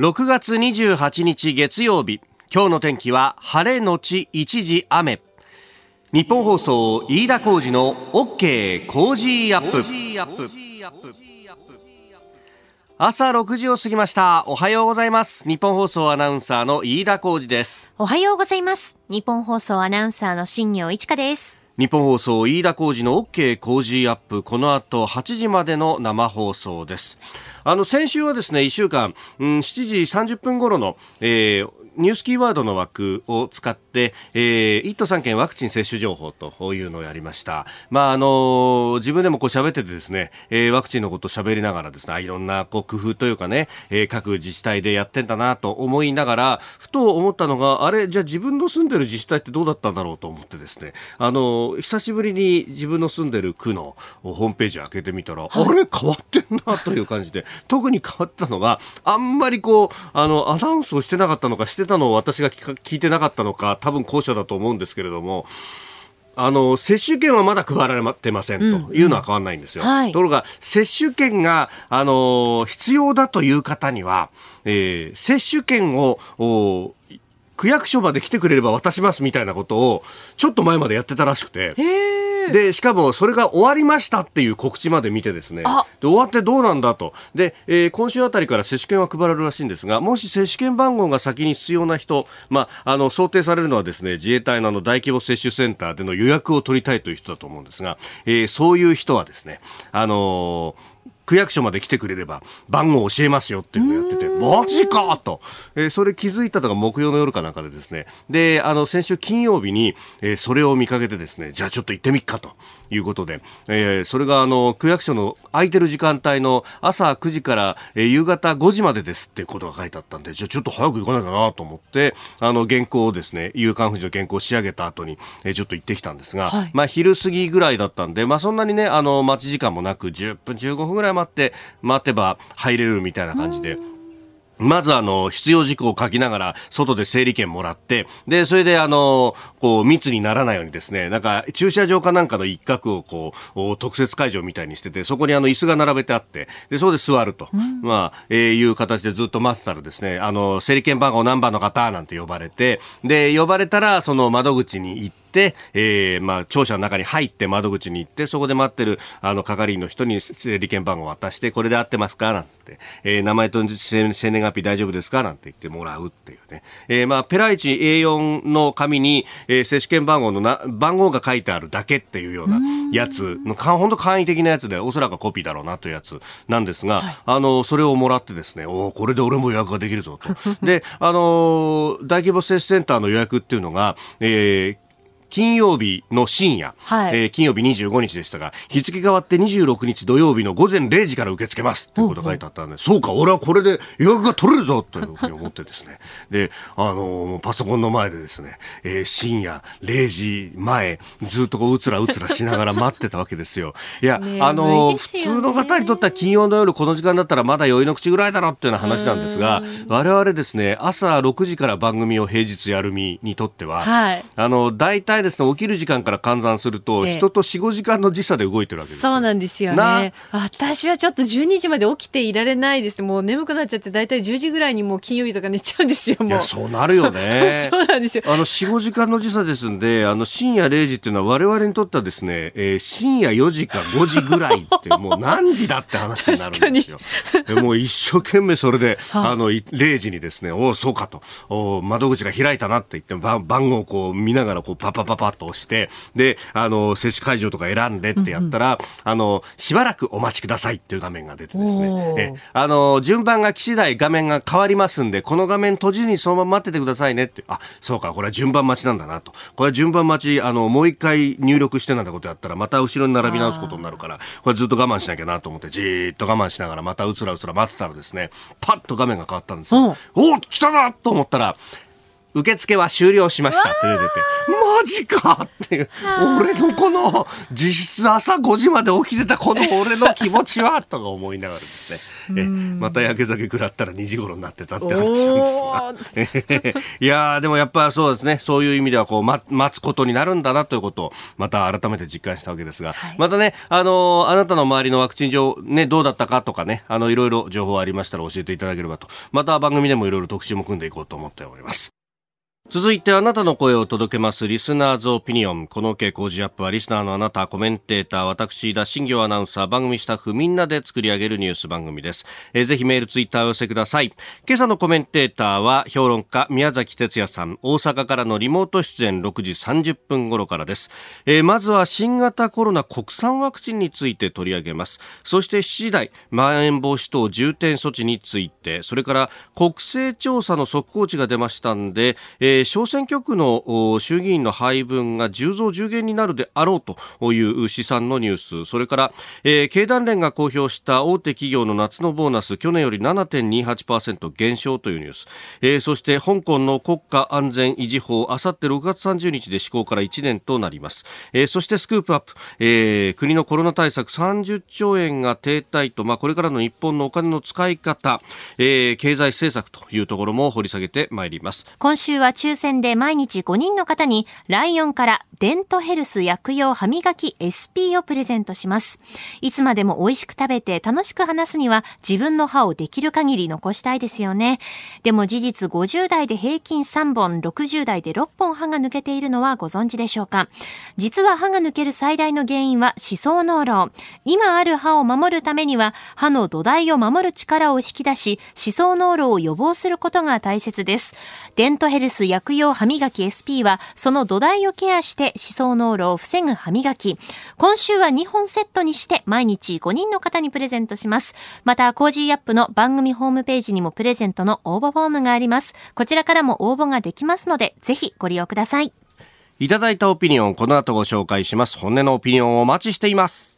6月28日月曜日今日の天気は晴れのち一時雨。日本放送飯田浩二の OK 工事アップ。朝6時を過ぎました。おはようございます。日本放送アナウンサーの飯田浩二です。おはようございます。日本放送アナウンサーの新業一華です。日本放送飯田浩二の OK 工事アップこの後8時までの生放送です。あの先週はですね1週間、うん、7時30分頃の、えーニュースキーワードの枠を使って、えー、1都3県ワクチン接種情報というのをやりました。まあ、あの自分でもこう喋っててですね、えー、ワクチンのことを喋りながらですね、いろんなこう工夫というかね、えー、各自治体でやってんだなと思いながら、ふと思ったのが、あれ、じゃあ自分の住んでる自治体ってどうだったんだろうと思ってですね、あの久しぶりに自分の住んでる区のホームページを開けてみたら、はい、あれ、変わってんなという感じで、特に変わったのが、あんまりこう、あの、アナウンスをしてなかったのか、してたのを私が聞いてなかったのか、多分後者だと思うんですけれども、あの接種券はまだ配られてませんというのは変わらないんですよ。うんうんはい、ところが接種券があの必要だという方には、えー、接種券を区役所まで来てくれれば渡しますみたいなことをちょっと前までやってたらしくて。で、しかもそれが終わりましたっていう告知まで見てですね、で終わってどうなんだと。で、えー、今週あたりから接種券は配られるらしいんですが、もし接種券番号が先に必要な人、まあ、あの、想定されるのはですね、自衛隊のあの大規模接種センターでの予約を取りたいという人だと思うんですが、えー、そういう人はですね、あのー区役所まで来てくれれば番号教えますよっていうのをやってて、マジかと、えー、それ気づいたのが木曜の夜かなんかでですね、で、あの、先週金曜日に、えー、それを見かけてですね、じゃあちょっと行ってみっかと。いうことで、えー、それがあの、区役所の空いてる時間帯の朝9時から、えー、夕方5時までですってことが書いてあったんで、じゃあちょっと早く行かないかなと思って、あの、原稿をですね、夕刊富士の原稿を仕上げた後に、えー、ちょっと行ってきたんですが、はい、まあ昼過ぎぐらいだったんで、まあそんなにね、あの、待ち時間もなく、10分15分ぐらい待って、待てば入れるみたいな感じで。まずあの、必要事項を書きながら、外で整理券もらって、で、それであの、こう、密にならないようにですね、なんか、駐車場かなんかの一角をこう、特設会場みたいにしてて、そこにあの、椅子が並べてあって、で、そこで座ると、うん、まあ、えー、いう形でずっと待ってたらですね、あの、整理券番号何番の方なんて呼ばれて、で、呼ばれたら、その窓口に行って、、えー、まあ、庁舎の中に入って窓口に行って、そこで待ってる、あの、係員の人に利権番号を渡して、これで合ってますか？なんつって、えー、名前と生年月日大丈夫ですか？なんて言ってもらうっていうね。えー、まあ、ペライチ A4 の紙に、えー、接種券番号のな、番号が書いてあるだけっていうようなやつの、本当簡易的なやつで、おそらくコピーだろうなというやつなんですが、はい、あの、それをもらってですね、おこれで俺も予約ができるぞと。で、あの大規模接種センターの予約っていうのが、えー、金曜日の深夜、はい、えー、金曜日25日でしたが、日付変わって26日土曜日の午前0時から受け付けます。ということが書いてあったんで、そうか、俺はこれで予約が取れるぞ。というふうに思ってですね、で、あのー、パソコンの前でですね、えー、深夜0時前、ずっとこう、うつらうつらしながら待ってたわけですよ。いや、ね、あのー、普通の方にとっては金曜の夜この時間だったらまだ酔いの口ぐらいだろっていうような話なんですが、我々ですね、朝6時から番組を平日やる身にとっては、はい、あの、大体ですね、起きる時間から換算すると、ええ、人と4、5時間の時差で動いてるわけですそうなんですよね。私はちょっと12時まで起きていられないです。もう眠くなっちゃって、大体10時ぐらいにもう金曜日とか寝ちゃうんですよ、もう。そうなるよね。そうなんですよ。あの、4、5時間の時差ですんで、あの、深夜0時っていうのは我々にとってはですね、えー、深夜4時か5時ぐらいって、もう何時だって話になるんですよ。もう一生懸命それで、あの、0時にですね、おお、そうかと、お窓口が開いたなって言って、番番号をこう見ながら、こう、パパパパッと押して、で、あの、接種会場とか選んでってやったら、うんうん、あの、しばらくお待ちくださいっていう画面が出てですね、え、あの、順番が来次第画面が変わりますんで、この画面閉じにそのまま待っててくださいねって、あ、そうか、これは順番待ちなんだなと。これは順番待ち、あの、もう一回入力してなんてことやったら、また後ろに並び直すことになるから、これずっと我慢しなきゃなと思って、じーっと我慢しながら、またうつらうつら待ってたらですね、パッと画面が変わったんですよ。おお来たなと思ったら、受付は終了しました。って出てて、マジかっていう、俺のこの、実質朝5時まで起きてたこの俺の気持ちは、とか思いながらですね、えまた焼け酒食らったら2時頃になってたって話なんですが、いやー、でもやっぱそうですね、そういう意味ではこう、ま、待つことになるんだなということを、また改めて実感したわけですが、はい、またね、あのー、あなたの周りのワクチン上、ね、どうだったかとかね、あの、いろいろ情報ありましたら教えていただければと、また番組でもいろいろ特集も組んでいこうと思っております。続いてあなたの声を届けますリスナーズオピニオン。この傾向ジアップはリスナーのあなた、コメンテーター、私、田新行アナウンサー、番組スタッフみんなで作り上げるニュース番組です。えー、ぜひメール、ツイッターを寄せください。今朝のコメンテーターは評論家、宮崎哲也さん、大阪からのリモート出演6時30分頃からです。えー、まずは新型コロナ国産ワクチンについて取り上げます。そして7時台、まん延防止等重点措置について、それから国勢調査の速報値が出ましたんで、えー、小選挙区の衆議院の配分が10増10減になるであろうという試算のニュース。それから、えー、経団連が公表した大手企業の夏のボーナス去年より7.28%減少というニュース、えー、そして香港の国家安全維持法あさって6月30日で施行から1年となります、えー、そしてスクープアップ、えー、国のコロナ対策30兆円が停滞と、まあ、これからの日本のお金の使い方、えー、経済政策というところも掘り下げてまいります。今週は中抽選で毎日5人の方にライオンからデントヘルス薬用歯磨き SP をプレゼントします。いつまでも美味しく食べて楽しく話すには自分の歯をできる限り残したいですよね。でも事実50代で平均3本、60代で6本歯が抜けているのはご存知でしょうか？実は歯が抜ける最大の原因は歯槽膿漏。今ある歯を守るためには歯の土台を守る力を引き出し、歯槽膿漏を予防することが大切です。デントヘルス薬用歯磨き SP は、その土台をケアして歯槽膿漏を防ぐ歯磨き。今週は2本セットにして毎日5人の方にプレゼントします。また、 Cozy Up の番組ホームページにもプレゼントの応募フォームがあります。こちらからも応募ができますので、ぜひご利用ください。いただいたオピニオン、この後ご紹介します。本音のオピニオンをお待ちしています。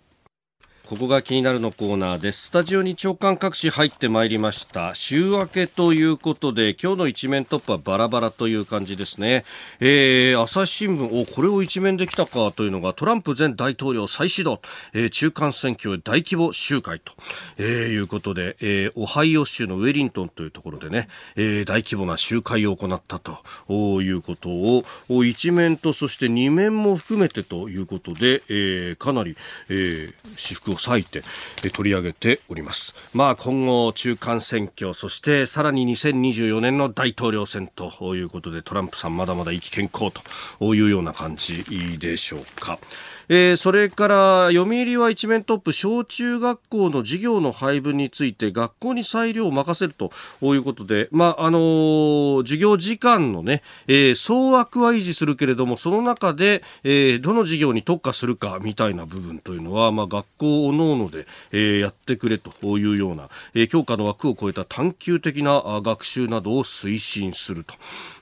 ここが気になるのコーナーです。スタジオに長官各紙入ってまいりました。週明けということで、今日の一面トップはバラバラという感じですね。えー、朝日新聞、お、これを一面できたかというのが、トランプ前大統領再始動、えー、中間選挙大規模集会と、えー、いうことで、えー、オハイオ州のウェリントンというところでね、えー、大規模な集会を行ったということを、一面とそして二面も含めてということで、えー、かなり、えー、私服を割いて取り上げております。まあ今後中間選挙そしてさらに2024年の大統領選ということでトランプさんまだまだ意気健康というような感じでしょうか。えー、それから読売は一面トップ小中学校の授業の配分について学校に裁量を任せるということで、まああのー、授業時間のね、えー、総枠は維持するけれどもその中で、えー、どの授業に特化するかみたいな部分というのは、まあ、学校おのおので、えー、やってくれというような、えー、教科の枠を超えた探究的な学習などを推進すると。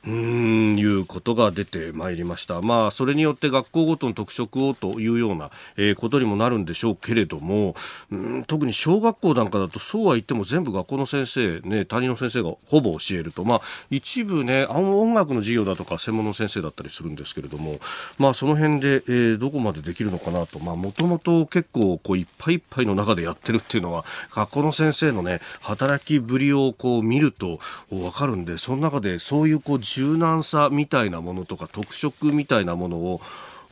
うんいうことが出てまいりました。まあ、それによって学校ごとの特色をというような、え、ことにもなるんでしょうけれども、うん特に小学校なんかだとそうは言っても全部学校の先生、ね、担任の先生がほぼ教えると、まあ、一部ね、音楽の授業だとか専門の先生だったりするんですけれども、まあ、その辺で、えー、どこまでできるのかなと、まあ、もともと結構こういっぱいいっぱいの中でやってるっていうのは、学校の先生のね、働きぶりをこう見るとわかるんで、その中でそういうこう柔軟さみたいなものとか特色みたいなものを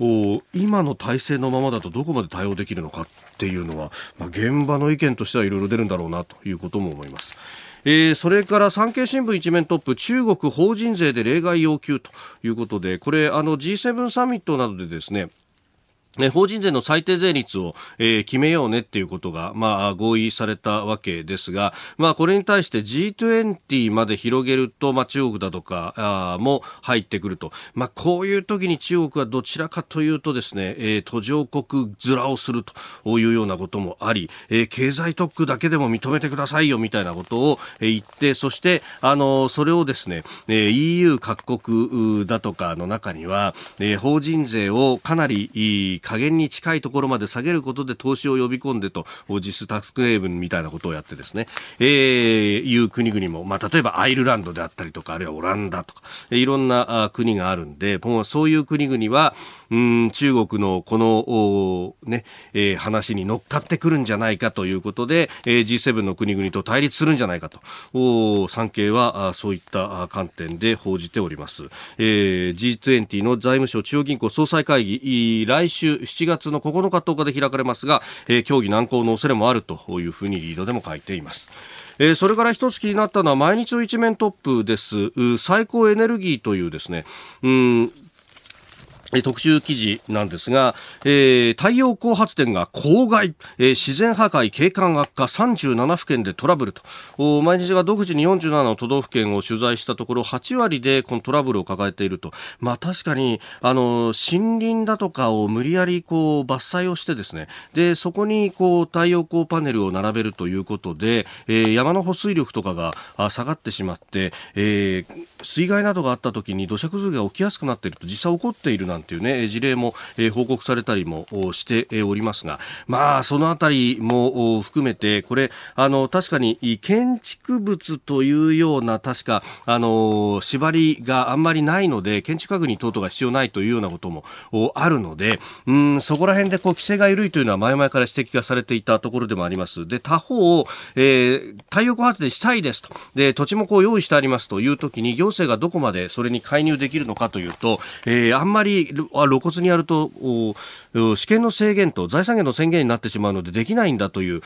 お今の体制のままだとどこまで対応できるのかっていうのは、まあ、現場の意見としてはいろいろ出るんだろうなということも思います。えー、それから産経新聞一面トップ中国法人税で例外要求ということでこれあの G7 サミットなどでですねね、法人税の最低税率を、えー、決めようねっていうことが、まあ、合意されたわけですが、まあ、これに対して G20 まで広げると、まあ、中国だとかあも入ってくると、まあ、こういう時に中国はどちらかというとですね、えー、途上国面をするというようなこともあり、えー、経済特区だけでも認めてくださいよみたいなことを言って、そして、あの、それをですね、え、EU 各国だとかの中には、え、法人税をかなり下限に近いところまで下げることで投資を呼び込んでと、実質タックスクレーブンみたいなことをやってですね、えー、いう国々も、まあ、例えばアイルランドであったりとか、あるいはオランダとか、いろんな国があるんで、そういう国々は、うん、中国のこの、ね、えー、話に乗っかってくるんじゃないかということで、えー、G7 の国々と対立するんじゃないかと、お産経はあそういった観点で報じております。えー、G20 の財務省中央銀行総裁会議、来週7月の9日10日で開かれますが、えー、協議難航の恐れもあるというふうにリードでも書いています。えー、それから一つ気になったのは毎日の一面トップです。最高エネルギーというですね、うん特集記事なんですが、えー、太陽光発電が公害、えー、自然破壊、景観悪化37府県でトラブルと。毎日が独自に47の都道府県を取材したところ8割でこのトラブルを抱えていると、まあ、確かにあの森林だとかを無理やりこう伐採をしてですね。でそこにこう太陽光パネルを並べるということで、えー、山の保水力とかが下がってしまって、えー、水害などがあった時に土砂崩れが起きやすくなっていると実際起こっているなんていうね事例も、報告されたりもしておりますがまあそのあたりも含めてこれあの確かに建築物というような確かあの縛りがあんまりないので建築確認等々が必要ないというようなこともあるのでうんそこら辺でこう規制が緩いというのは前々から指摘がされていたところでもあります。で他方、えー、太陽光発電したいですと。で土地もこう用意してありますという時に行行政がどこまでそれに介入できるのかというと、えー、あんまり露骨にやると試験の制限と財産権の宣言になってしまうのでできないんだという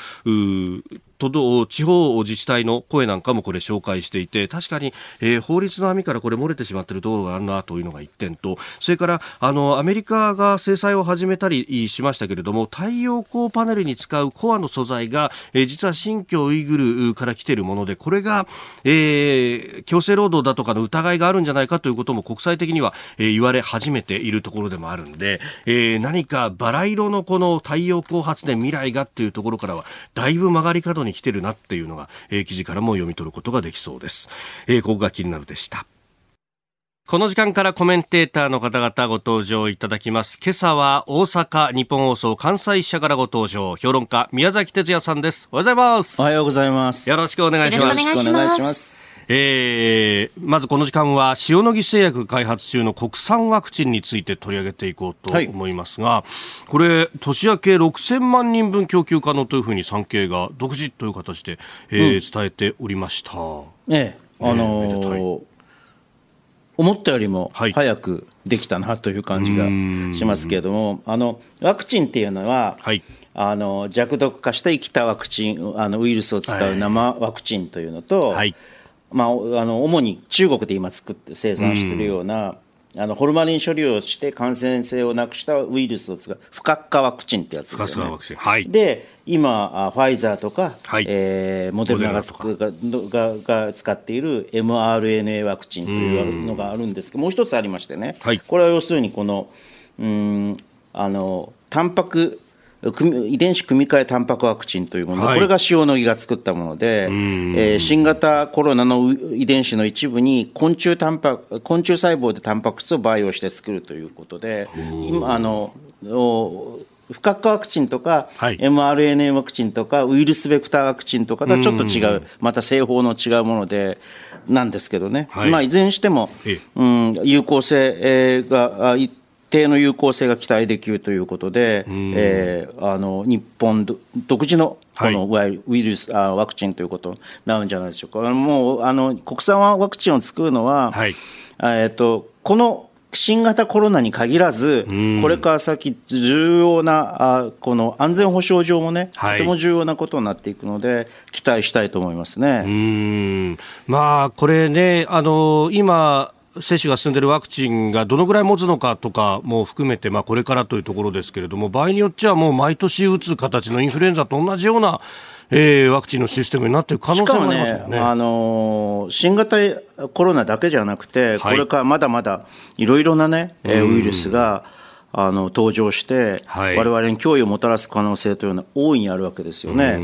地方自治体の声なんかもこれ紹介していて確かに、えー、法律の網からこれ漏れてしまっているところがあるなというのが一点とそれからあのアメリカが制裁を始めたりしましたけれども太陽光パネルに使うコアの素材が、えー、実は新疆ウイグルから来ているものでこれが、えー、強制労働だとかの疑いがあるんじゃないかということも国際的には、えー、言われ始めているところでもあるんで、えー、何かバラ色のこの太陽光発電未来がっていうところからはだいぶ曲がり角に来てるなっていうのが、えー、記事からも読み取ることができそうです。えー、ここが気になるでした。この時間からコメンテーターの方々ご登場いただきます。今朝は大阪日本放送関西支社からご登場、評論家宮崎哲也さんです。おはようございます。おはようございます。よろしくお願いします。よろしくお願いします。えー、まずこの時間は塩野義製薬開発中の国産ワクチンについて取り上げていこうと思いますが、はい、これ年明け6000万人分供給可能というふうに産経が独自という形で、えー、うん、伝えておりました。ええ、あのー、思ったよりも早くできたなという感じがしますけれども、あのワクチンっていうのは、はい、あの弱毒化した生きたワクチンあのウイルスを使う生ワクチンというのと、はいまあ、あの主に中国で今作って生産しているような、うん、あのホルマリン処理をして感染性をなくしたウイルスを使う不活化ワクチンってやつですよね。はい、で今ファイザーとか、はい、えー、モデルナががが使っている mRNA ワクチンというのがあるんですけどもう一つありましてね、はい、これは要するにこのうんあのタンパク遺伝子組み換えタンパクワクチンというもの。これが塩野義が作ったもので、えー、新型コロナの遺伝子の一部に昆虫タンパ昆虫細胞でタンパク質を培養して作るということで、今あの不活化ワクチンとか、はい、mRNA ワクチンとかウイルスベクターワクチンとかとはちょっと違うまた製法の違うものでなんですけどね、はい。まあ、いずれにしても、うん、有効性が定の有効性が期待できるということで、えー、あの日本独自のこの、はい、ウイルスあワクチンということになるんじゃないでしょうか。もうあの国産ワクチンを作るのは、はい、えっ、とこの新型コロナに限らず、これから先、重要なあこの安全保障上もね、はい、とても重要なことになっていくので、期待したいと思いますね。うん。まあ、これね、あの今、接種が進んでいるワクチンがどのぐらい持つのかとかも含めて、まあ、これからというところですけれども、場合によってはもう毎年打つ形のインフルエンザと同じような、えー、ワクチンのシステムになっている可能性もありますもんね。ねあのー、新型コロナだけじゃなくて、これからまだまだいろいろなね、えー、ウイルスが、あの登場して、はい、我々に脅威をもたらす可能性というのは大いにあるわけですよね。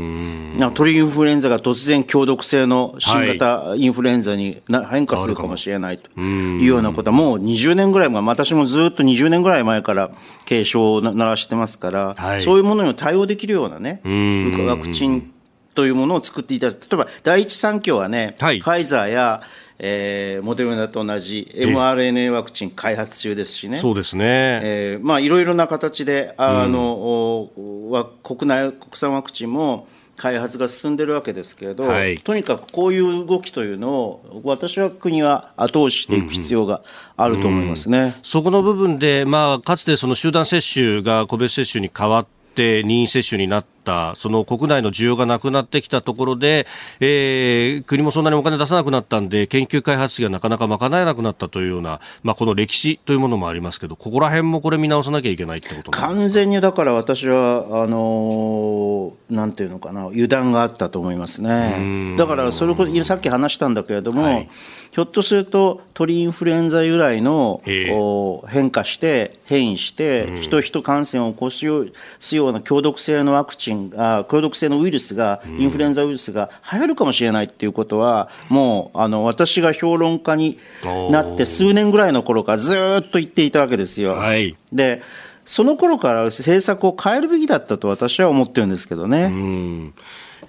鳥インフルエンザが突然強毒性の新型インフルエンザに変化するかもしれないとい。うようなことはもう20年ぐらい前私もずっと20年ぐらい前から警鐘を鳴らしてますから、はい、そういうものに対応できるようなねワクチンというものを作っていただ例えば第一三共はね、はい、ファイザーやえー、モデルナと同じ mRNA ワクチン開発中ですしね、そうですね、えーまあ、いろいろな形であの、うん、国内国産ワクチンも開発が進んでるわけですけれど、はい、とにかくこういう動きというのを私は国は後押ししていく必要があると思いますね、うんうん、そこの部分で、まあ、かつてその集団接種が個別接種に変わって任意接種になったその国内の需要がなくなってきたところで、えー、国もそんなにお金出さなくなったんで研究開発費がなかなか賄えなくなったというような、まあ、この歴史というものもありますけどここら辺もこれ見直さなきゃいけないってこと完全にだから私はあのー、なんていうのかな油断があったと思いますね。だからそれこそさっき話したんだけれども、はい、ひょっとすると鳥インフルエンザ由来の変化して変異して人人感染を起こすような強毒性のワクチンあ強毒性のウイルスが、インフルエンザウイルスが流行るかもしれないっていうことは、もうあの私が評論家になって数年ぐらいの頃からずっと言っていたわけですよ。はい、でその頃から政策を変えるべきだったと私は思ってるんですけどね。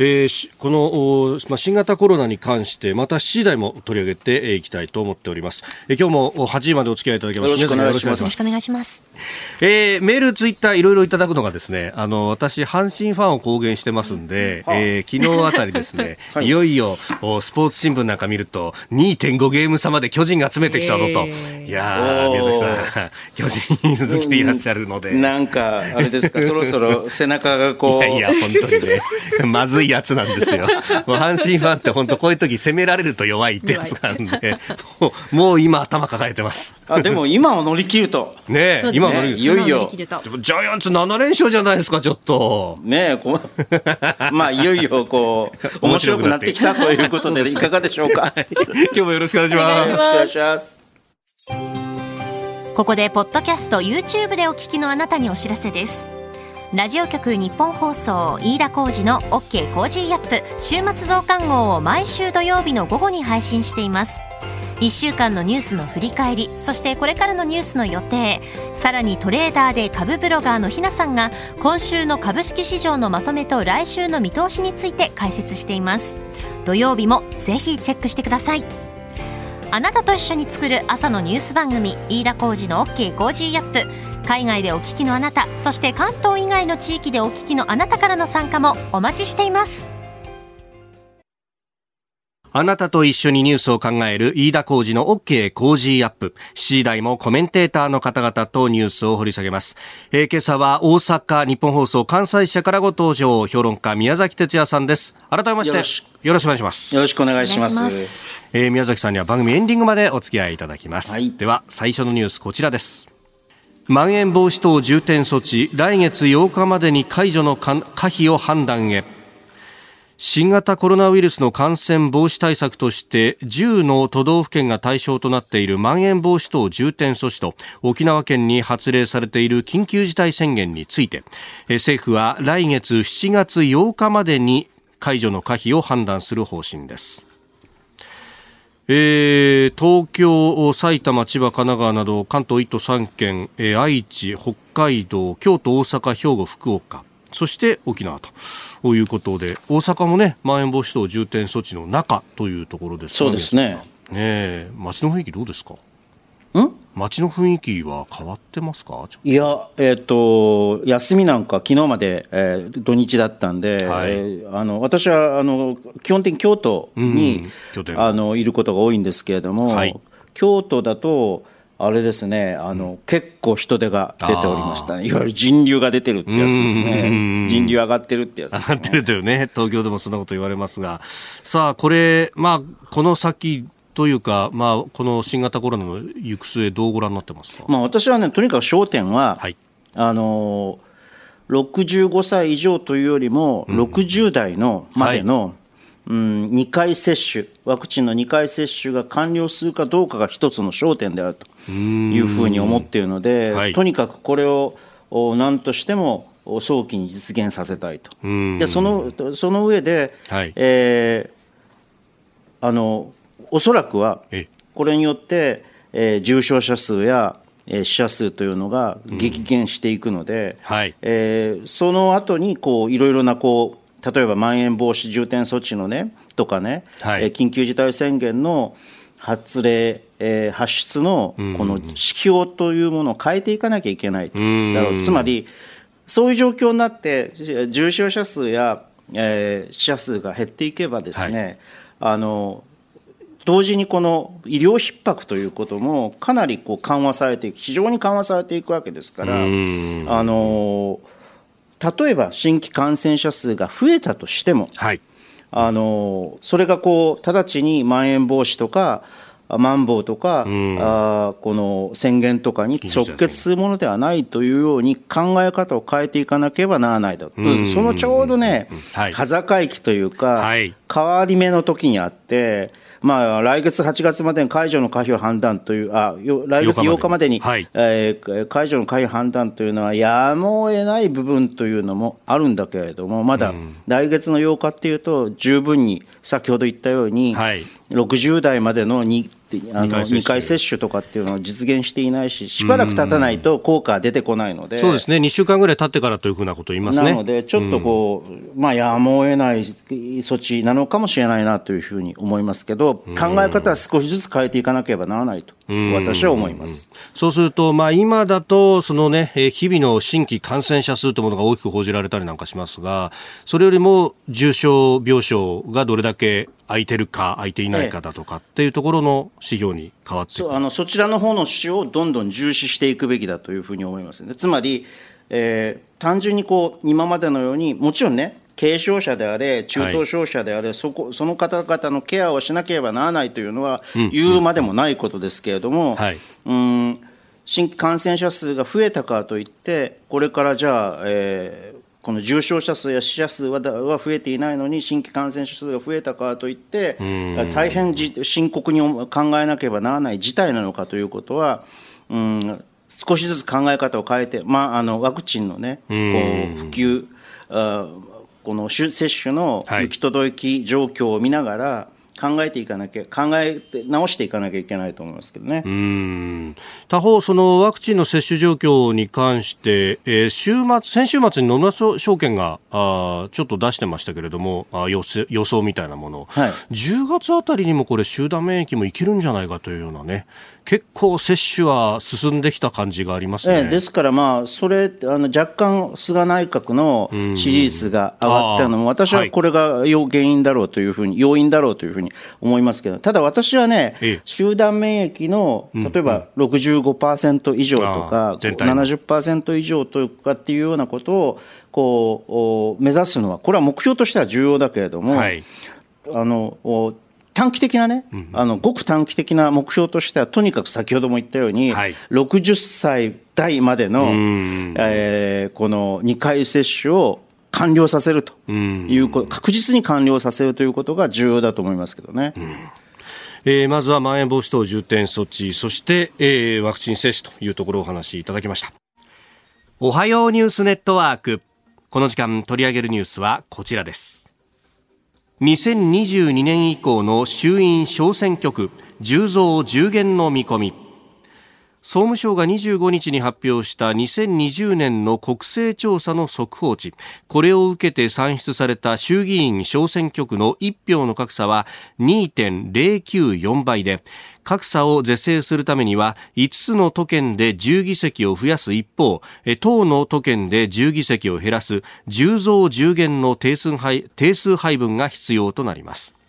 えー、この、まあ、新型コロナに関してまた7時台も取り上げていきたいと思っております、えー、今日も8時までお付き合いいただきます。よろしくお願いします。よろしくお願いします。えー、メールツイッターいろいろいただくのがですねあの私阪神ファンを公言してますんで、うん、えー、昨日あたりですね、はい、いよいよスポーツ新聞なんか見ると2.5ゲーム差まで巨人が詰めてきたぞと、えー、いや宮崎さん巨人好きでいらっしゃるので、うん、なんかあれですかそろそろ背中がこう。いやいや本当にね。まずいやつなんですよ。もう阪神ファンって本当こういう時攻められると弱いってやつなんで、もうもう今頭抱えてます。あでも今を乗り切ると。ねえ、今乗り切る。いよいよ。ジャイアンツ7連勝じゃないですか、ちょっと。ねえ、こ まあいよいよこう、面白くなってきたということで、いかがでしょうか？今日もよろしくお願いします。よろしくお願いします。ここで、ポッドキャスト、YouTube でお聞きのあなたにお知らせです。ラジオ局日本放送飯田浩二の OK コージーアップ週末増刊号を毎週土曜日の午後に配信しています。1週間のニュースの振り返りそしてこれからのニュースの予定さらにトレーダーで株ブロガーのひなさんが今週の株式市場のまとめと来週の見通しについて解説しています。土曜日もぜひチェックしてください。あなたと一緒に作る朝のニュース番組飯田浩二の OK コージーアップ。海外でお聞きのあなたそして関東以外の地域でお聞きのあなたからの参加もお待ちしていますあなたと一緒にニュースを考える飯田浩二の OK 工事アップ。7時台もコメンテーターの方々とニュースを掘り下げます。えー、今朝は大阪日本放送関西社からご登場、評論家宮崎哲也さんです。改めましてよろしくお願いします。よろしくお願いします。えー、宮崎さんには番組エンディングまでお付き合いいただきます。はい、では最初のニュースこちらです。まん延防止等重点措置来月8日までに解除の可否を判断へ。新型コロナウイルスの感染防止対策として10の都道府県が対象となっているまん延防止等重点措置と沖縄県に発令されている緊急事態宣言について政府は来月7月8日までに解除の可否を判断する方針です。えー、東京、埼玉、千葉、神奈川など関東1都3県、えー、愛知、北海道、京都、大阪、兵庫、福岡そして沖縄ということで大阪もねまん延防止等重点措置の中というところですそうですね。ね街の雰囲気どうですか？ん？街の雰囲気は変わってますか？いや、えっ、ー、と、休みなんか昨日まで、えー、土日だったんで、はい、えー、あの私はあの基本的に京都に、うん、あのいることが多いんですけれども、はい、京都だと、あれですね、あの、うん、結構人手が出ておりましたね。いわゆる人流が出てるってやつですね。人流上がってるってやつ、ね、上がってるというね、東京でもそんなこと言われますが。さあ、これ、まあ、この先、というか、まあ、この新型コロナの行く末、どうご覧になってますか、まあ、私はね、とにかく焦点は、はい、あの65歳以上というよりも、60代のまでの、はい。うん、2回接種、ワクチンの2回接種が完了するかどうかが一つの焦点であるというふうに思っているので、はい、とにかくこれを何としても早期に実現させたいと、でそのその上で、はい、えー、あのおそらくは、これによって、えー、重症者数や死者数というのが激減していくので、うんはい、えー、その後にこういろいろなこう例えばまん延防止重点措置のねとかね、はい、緊急事態宣言の発令、えー、発出のこの指標というものを変えていかなきゃいけないだろう、つまりそういう状況になって重症者数や、えー、死者数が減っていけばですね、はい、あの同時にこの医療逼迫ということもかなりこう緩和されていく非常に緩和されていくわけですからあの例えば新規感染者数が増えたとしても、はい、あのそれがこう直ちにまん延防止とかマンボウとか、うん、あこの宣言とかに直結するものではないというように考え方を変えていかなければならないだと、うん、そのちょうどね、はい、風境期というか、はい、変わり目の時にあって、まあ、来月8月までに解除の可否を判断という、あ来月8日まで。に、はい、えー、解除の可否判断というのは、やむを得ない部分というのもあるんだけれども、まだ来月の8日っていうと、十分に先ほど言ったように、はい、60代までの2あの2回接種とかっていうのを実現していないし、しばらく経たないと効果は出てこないので、そうですね、2週間ぐらい経ってからというふうなことを言いますね。なので、ちょっとこう、うん、まあ、やむを得ない措置なのかもしれないなというふうに思いますけど、考え方は少しずつ変えていかなければならないと、私は思います、うそうすると、まあ、今だと、そのね、日々の新規感染者数というものが大きく報じられたりなんかしますが、それよりも重症病床がどれだけ空いてるか空いていないかだとかっていうところの指標に変わってそあのそちらの方の指標をどんどん重視していくべきだというふうに思いますね。つまり、えー、単純にこう今までのようにもちろんね軽症者であれ、中等症者であれ、はい、そこその方々のケアをしなければならないというのは、言うまでもないことですけれども、うん、うん新規感染者数が増えたからといって、これからじゃあ、えー、この重症者数や死者数は増えていないのに、新規感染者数が増えたからといって、大変深刻に考えなければならない事態なのかということは、うん、少しずつ考え方を変えて、まあ、あのワクチンの、ね、こう普及、あこの接種の行き届き状況を見ながら、はい考えていかなきゃ、考えて直していかなきゃいけないと思いますけどね。うん。他方、そのワクチンの接種状況に関して、えー、週末、先週末に野村証券があちょっと出してましたけれども、あ予予想みたいなもの、はい、10月あたりにもこれ、集団免疫もいけるんじゃないかというようなね、結構接種は進んできた感じがありますね、ええ、ですから、まあ、それあの若干、菅内閣の支持率が上がったのも、私はこれが原因だろうというふうに、要因だろうというふうに思いますけど、ただ私はね、集団免疫の例えば65%以上とか、70%以上とかっていうようなことをこう目指すのは、これは目標としては重要だけれども、はい、あの短期的なね、あのごく短期的な目標としては、とにかく先ほども言ったように、はい、60歳代までの、えー、この2回接種を完了させるということ、確実に完了させるということが重要だと思いますけどね。うんえー、まずはまん延防止等重点措置、そして、えー、ワクチン接種というところをお話しいただきました。おはようニュースネットワーク。この時間取り上げるニュースはこちらです。2022年以降の衆院小選挙区10増10減の見込み総務省が25日に発表した2020年の国勢調査の速報値。これを受けて算出された衆議院小選挙区の1票の格差は2.094倍で格差を是正するためには5つの都県で10議席を増やす一方10の都県で10議席を減らす10増10減の定数配分が必要となります。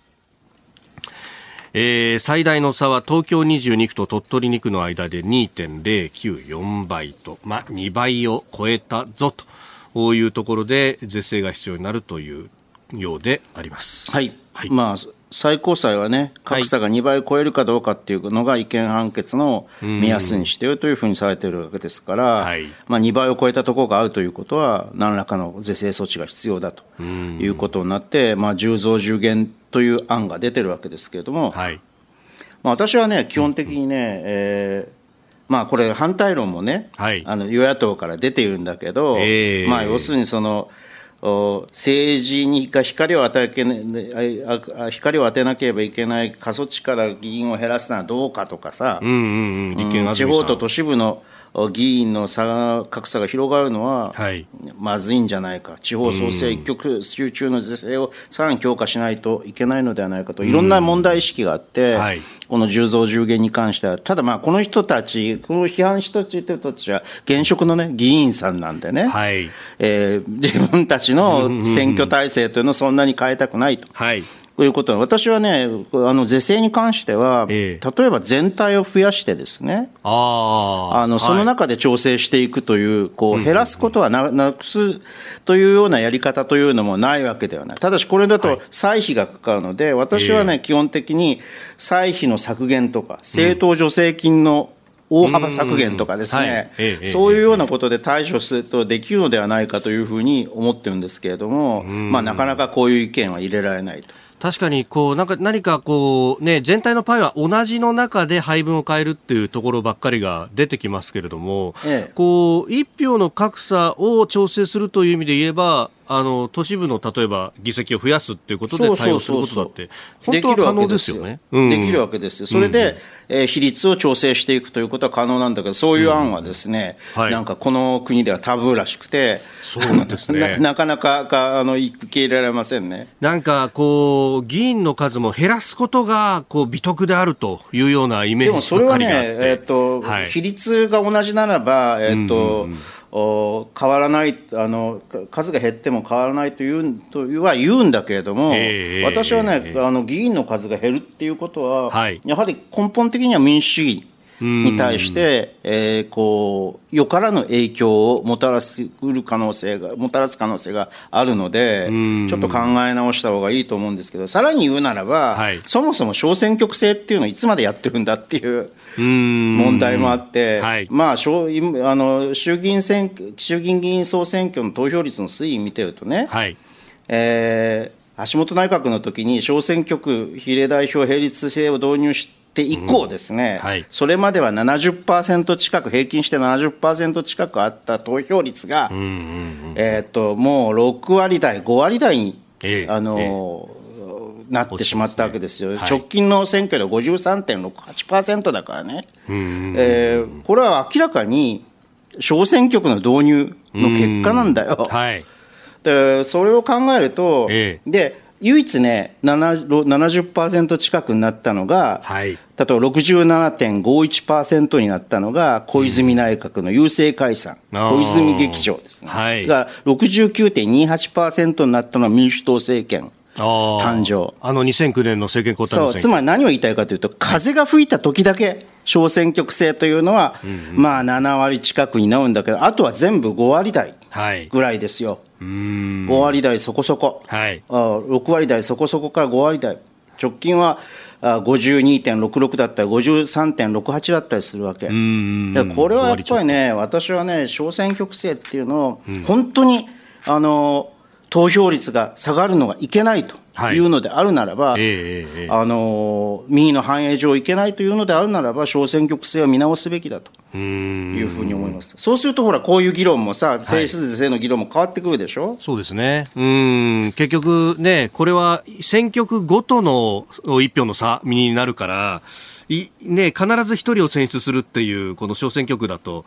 えー、最大の差は東京22区と鳥取2区の間で2.094倍と、まあ、2倍を超えたぞというところで是正が必要になるというようであります。はい、はい、まあ最高裁はね、格差が2倍を超えるかどうかっていうのが違憲判決の目安にしているというふうにされているわけですから、はい、まあ、2倍を超えたところがあるということは、何らかの是正措置が必要だということになって、まあ、10増10減という案が出てるわけですけれども、はい。まあ、私はね、基本的にね、えーまあ、これ、反対論もね、はい、あの与野党から出ているんだけど、えー、まあ、要するにその、政治に光を与え光を当てなければいけない過疎地から議員を減らすのはどうかとかさ、うんうんうん、地方と都市部の議員の差格差が広がるのはまずいんじゃないか、地方創生一極集中の是正をさらに強化しないといけないのではないかと、いろんな問題意識があって、この10増10減に関しては、ただまあ、この人たち、この批判した人たちは、現職の、ね、議員さんなんでね、はい。えー、自分たちの選挙体制というのをそんなに変えたくないと。はいということは、私はね、あの是正に関しては、ええ、例えば全体を増やしてですね、ああのその中で調整していくという、こう減らすことはななくすというようなやり方というのもないわけではない、ただしこれだと歳費がかかるので、私はね、基本的に歳費の削減とか、政党助成金の大幅削減とかですね、そういうようなことで対処するとできるのではないかというふうに思ってるんですけれども、まあ、なかなかこういう意見は入れられないと。確かにこうなんか何かこう、ね、全体のパイは同じの中で配分を変えるっていうところばっかりが出てきますけれども、ええ、こう一票の格差を調整するという意味で言えばあの都市部の例えば議席を増やすっていうことで対応することだって本当は可能ですよね。できるわけですよ。それで、うん、えー、比率を調整していくということは可能なんだけど、そういう案はですね、うんはい、なんかこの国ではタブーらしくて、そうなんですね。なかなかかあの受け入れられませんね。なんかこう議員の数も減らすことがこう美徳であるというようなイメージでもそれはね、えっ、ー、と、はい、比率が同じならば、えっ、ー、と。うんうん変わらないあの数が減っても変わらないというとは言うんだけれども、えー、私はね、えー、あの議員の数が減るっていうことは、はい、やはり根本的には民主主義に対して、えー、こうよからぬ影響をもたらする可能性がもたらす可能性があるのでちょっと考え直した方がいいと思うんですけどさらに言うならば、はい、そもそも小選挙区制っていうのをいつまでやってるんだっていう問題もあって、はい、まあ、あの衆議院選衆議院議員総選挙の投票率の推移見てるとね、はい。えー、橋本内閣の時に小選挙区比例代表並立制を導入してて以降ですね、うんはい、それまでは70%近く、平均して70%近くあった投票率が、うんうんうん、えーと、もう6割台、5割台に、えー、あのえー、なってしまったわけですよ、はい、直近の選挙で53.68%だからね、えー、これは明らかに小選挙区の導入の結果なんだよ。はい、でそれを考えると、えー、で唯一ね、70%近くになったのが、はい、例えば67.51%になったのが、小泉内閣の郵政解散、うん、小泉劇場ですね。はい、が69.28%になったのは民主党政権。誕生。あの2009年の政権交代そう。つまり何を言いたいかというと、風が吹いた時だけ小選挙区制というのは、うん。うん、まあ7割近くになるんだけど、あとは全部5割台ぐらいですよ。はい5割台そこそこ、はい、6割台そこそこから5割台、直近は52.66だったり、53.68だったりするわけ。でこれはやっぱりね、私はね、小選挙区制っていうのを、本当に、あの投票率が下がるのがいけないとい。うのであるならば、はいえー、あの民意の反映上いけないというのであるならば、小選挙区制を見直すべきだというふうに思います。そうすると、ほら、こういう議論もさ、政出税制の議論も変わってくるでしょ、そうですね。うん、結局ね、これは選挙区ごとの一票の差になるから、いね、必ず一人を選出するっていう、この小選挙区だと、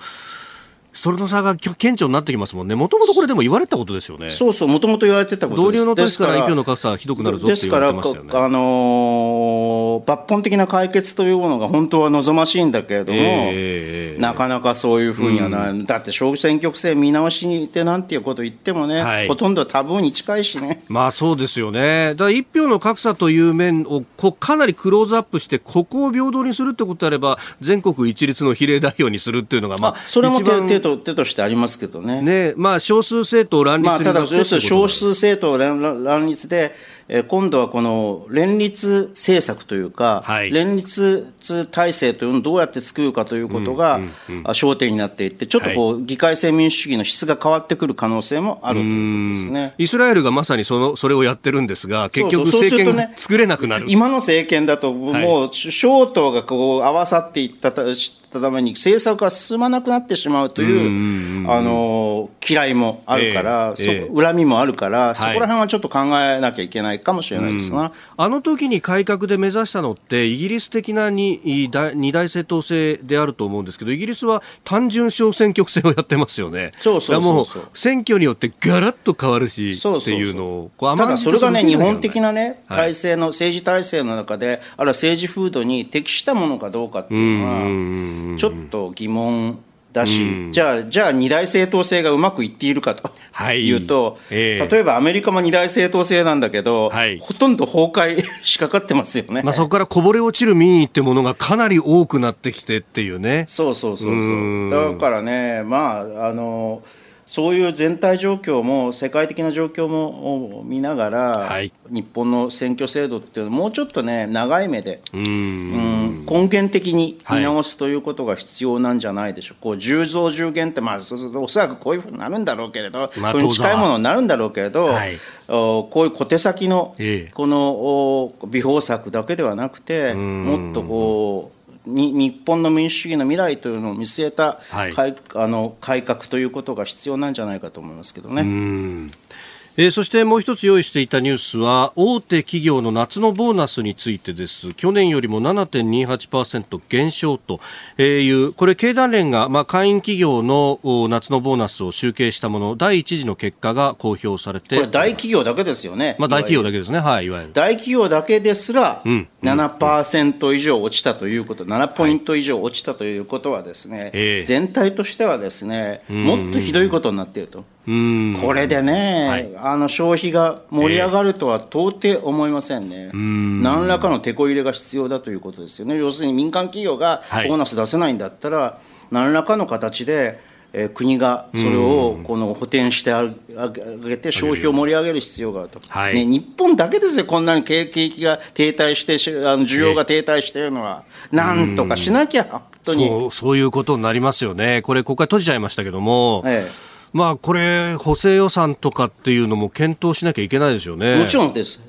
それの差が顕著になってきますもんね、もともとこれ、でも言われたことですよね。そうそう、もともと言われてたことです。同僚の時から一票の格差ひどくなるぞって言われてましたよね。あのー、抜本的な解決というものが本当は望ましいんだけれども、えー、なかなかそういうふうにはなうん、だって小選挙区制見直しにってなんていうこと言ってもね、はい、ほとんどタブーに近いしね。まあそうですよね。だから一票の格差という面をこかなりクローズアップして、ここを平等にするってことであれば、全国一律の比例代表にするっていうのが、まあ、それも手と手としてありますけどね。ねまあ、少数政党乱立まあ、ただ、要するに少数政党乱立で、え今度はこの連立政策というか、はい、連立体制というのをどうやって作るかということが、焦点になっていって、ちょっとこう、議会制民主主義の質が変わってくる可能性もあるということですね。イスラエルがまさにそのそれをやってるんですが、結局、政権が作れなくなる、ね、今の政権だと、もう、小党がこう合わさっていったたために政策が進まなくなってしまうというあの嫌いもあるから、えー、恨みもあるから、そこら辺はちょっと考えなきゃいけないかもしれないですな、あの時に改革で目指したのってイギリス的なに二大政党制であると思うんですけどイギリスは単純小選挙区制をやってますよね。そうそうそうそう。選挙によってガラッと変わるしっていうのをただそれがね日本的なね体制の、政治体制の中であるいは政治風土に適したものかどうかっていうのはちょっと疑問だし、じゃあ、じゃあ二大政党制がうまくいっているかというと、はいえー、例えばアメリカも二大政党制なんだけど、はい、ほとんど崩壊しかかってますよね。まあ、そこからこぼれ落ちる民意ってものがかなり多くなってきてっていうね。そうそうそうそう。だからね、まあ、あの、そういう全体状況も世界的な状況も見ながら、はい、日本の選挙制度っていうのはもうちょっとね長い目でうん。根源的に見直すということが必要なんじゃないでしょう、はい、こう10増10減って、まあ、おそらくこういうふうになるんだろうけれど、まあ、これに近いものになるんだろうけれど、は。い、こういう小手先のこの美法策だけではなくて、もっとこうに日本の民主主義の未来というのを見据えた、はい、あの改革ということが必要なんじゃないかと思いますけどね。えー、そしてもう一つ用意していたニュースは大手企業の夏のボーナスについてです。去年よりも7.28%減少というこれ経団連が、まあ、会員企業の夏のボーナスを集計したもの第一次の結果が公表されて。これ大企業だけですよね、まあ、大企業だけですね。はいいわゆる。大企業だけですら7%以上落ちたということ、7ポイント以上落ちたということはですね、はい、全体としてはですねもっとひどいことになっていると。これでね、はい、あの消費が盛り上がるとは到底思いませんね、えー、何らかのてこ入れが必要だということですよね、要するに民間企業がボーナス出せないんだったら、はい、何らかの形で、えー、国がそれをこの補填してあげて、消費を盛り上げる必要があると、はい、ね、日本だけですよ、こんなに景気が停滞して、あの需要が停滞しているのは、なんとかしなきゃ、本当に。そうそういうことになりますよね、これ、国会閉じちゃいましたけども。ええまあ、これ、補正予算とかっていうのも検討しなきゃいけないですよね。もちろんです、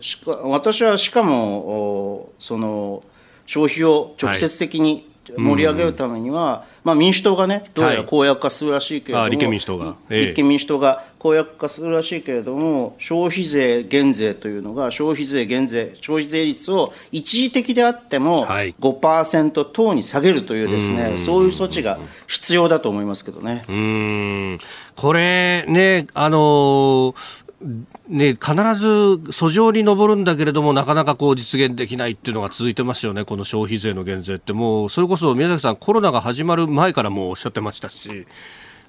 私はしかもその消費を直接的に盛り上げるためには、はいまあ、民主党がね、どうやら公約化するらしいけれども、はい、立憲民主党が、ええ、立憲民主党が公約化するらしいけれども、消費税減税というのが、消費税減税、消費税率を一時的であっても5%等に下げるというですね、はい、そういう措置が必要だと思いますけどね。うん。これね、あのーね、必ず訴状に上るんだけれども、なかなかこう実現できないっていうのが続いてますよね、この消費税の減税って、もうそれこそ宮崎さん、コロナが始まる前からもおっしゃってましたし、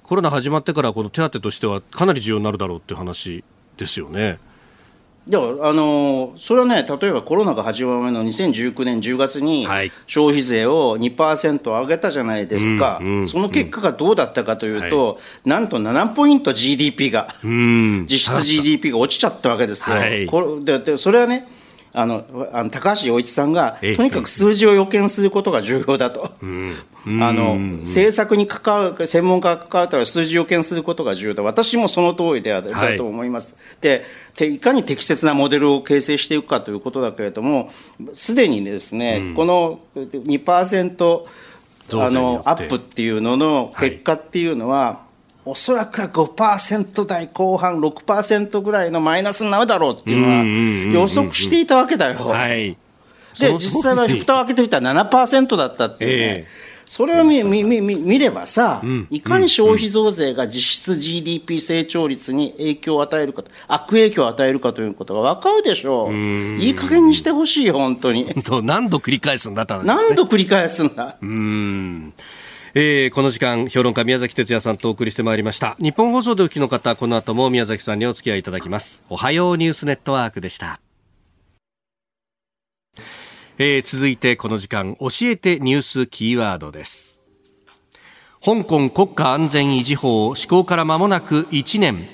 コロナ始まってから、この手当としてはかなり重要になるだろうっていう話ですよね。いやあのそれはね、例えばコロナが始まる前の2019年10月に消費税を2%上げたじゃないですか、うんうん、その結果がどうだったかというと、はい、なんと7ポイント GDP が、実質 GDP が落ちちゃったわけですよ。はい、これでそれはねあのあの高橋洋一さんが、とにかく数字を予見することが重要だと、あの政策に関わる、専門家が関わったら数字予見することが重要だ、私もその通りである、だと思います。でいかに適切なモデルを形成していくかということだけれども、すでにですね、うん、この2%あのアップっていうのの結果っていうのは、おそらくは5%台後半、6%ぐらいのマイナスになるだろうっていうのは予測していたわけだよ。はい、で、実際は蓋を開けてみたら7%だったっていうね。えーそれを見見見見ればさ、いかに消費増税が実質 GDP 成長率に影響を与えるか悪影響を与えるかということが分かるでしょう、いい加減にしてほしいよ、本当に。何度繰り返すんだね、何度繰り返すんだ。うんえー、この時間評論家宮崎哲也さんとお送りしてまいりました。日本放送でお聞きの方この後も宮崎さんにお付き合いいただきます。おはようニュースネットワークでした。えー、続いてこの時間教えてニュースキーワードです。香港国家安全維持法施行から間もなく1年。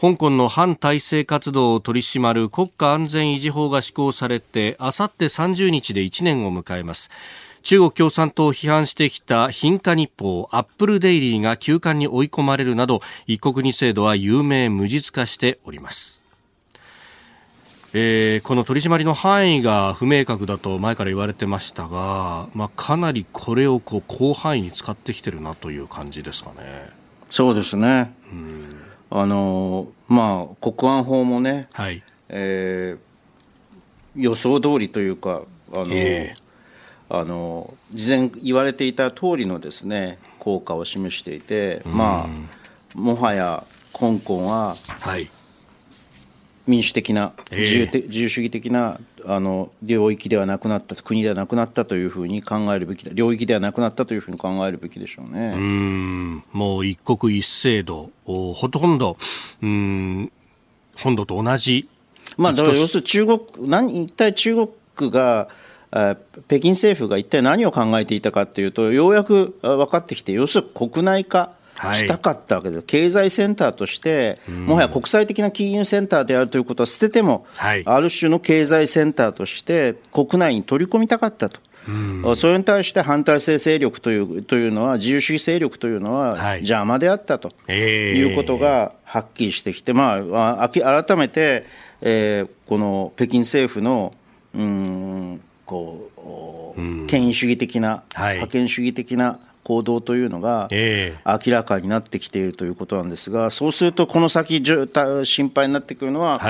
香港の反体制活動を取り締まる国家安全維持法が施行されてあさって30日で1年を迎えます。中国共産党を批判してきた貧化日報アップルデイリーが休刊に追い込まれるなど一国二制度は有名無実化しております。えー、この取り締まりの範囲が不明確だと前から言われてましたが、まあ、かなりこれをこう広範囲に使ってきてるなという感じですかね。そうですね、うん、あのまあ、国安法もね、はい。えー、予想通りというかあの、えー、あの事前言われていた通りのですね効果を示していて、まあ、もはや香港は、はい。民主的な自由,、自由主義的なあの領域ではなくなった国ではなくなったというふうに考えるべきだ。領域ではなくなったというふうに考えるべきでしょうね。うん。もう一国一制度ほとんどうん本土と同じまあだから要するに中国何一体中国が北京政府が一体何を考えていたかというとようやく分かってきて要するに国内化したかったわけです、はい、経済センターとして、もはや国際的な金融センターであるということは捨てても、はい、ある種の経済センターとして国内に取り込みたかったと。うん、それに対して反体制勢力というというのは、自由主義勢力というのは邪魔であったということがはっきりしてきて、まあ、改めて、えー、この北京政府のうんこう権威主義的な、覇権主義的な行動というのが明らかになってきているということなんですが、そうすると、この先、心配になってくるのは、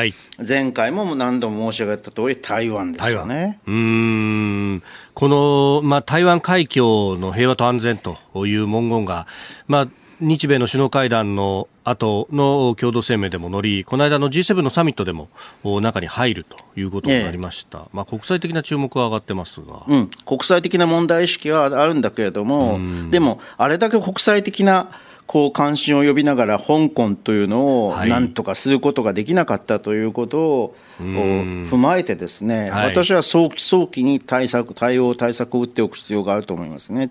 前回も何度も申し上げた通り、台湾ですよね。うん。この、まあ、台湾海峡の平和と安全という文言が、まあ日米の首脳会談の後の共同声明でも乗り、この間の G7 のサミットでも中に入るということになりました、ええ、まあ、国際的な注目は上がってますが、うん、国際的な問題意識はあるんだけれども、でも、あれだけ国際的なこう関心を呼びながら香港というのをなんとかすることができなかったということを踏まえてですね、はい、私は早期早期に対策対応対策を打っておく必要があると思いますね。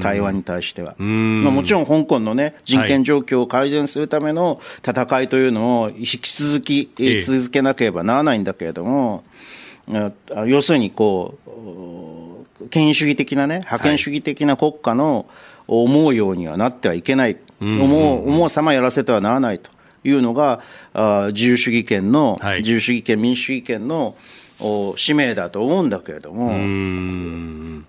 台湾に対しては、まあ、もちろん香港のね人権状況を改善するための戦いというのを引き続き続けなければならないんだけれども、要するにこう権威主義的なね覇権主義的な国家の、思うようにはなってはいけない、思う思う様やらせてはならないというのが、あ自由主義権の、はい、自由主義権、民主主義権の使命だと思うんだけれども。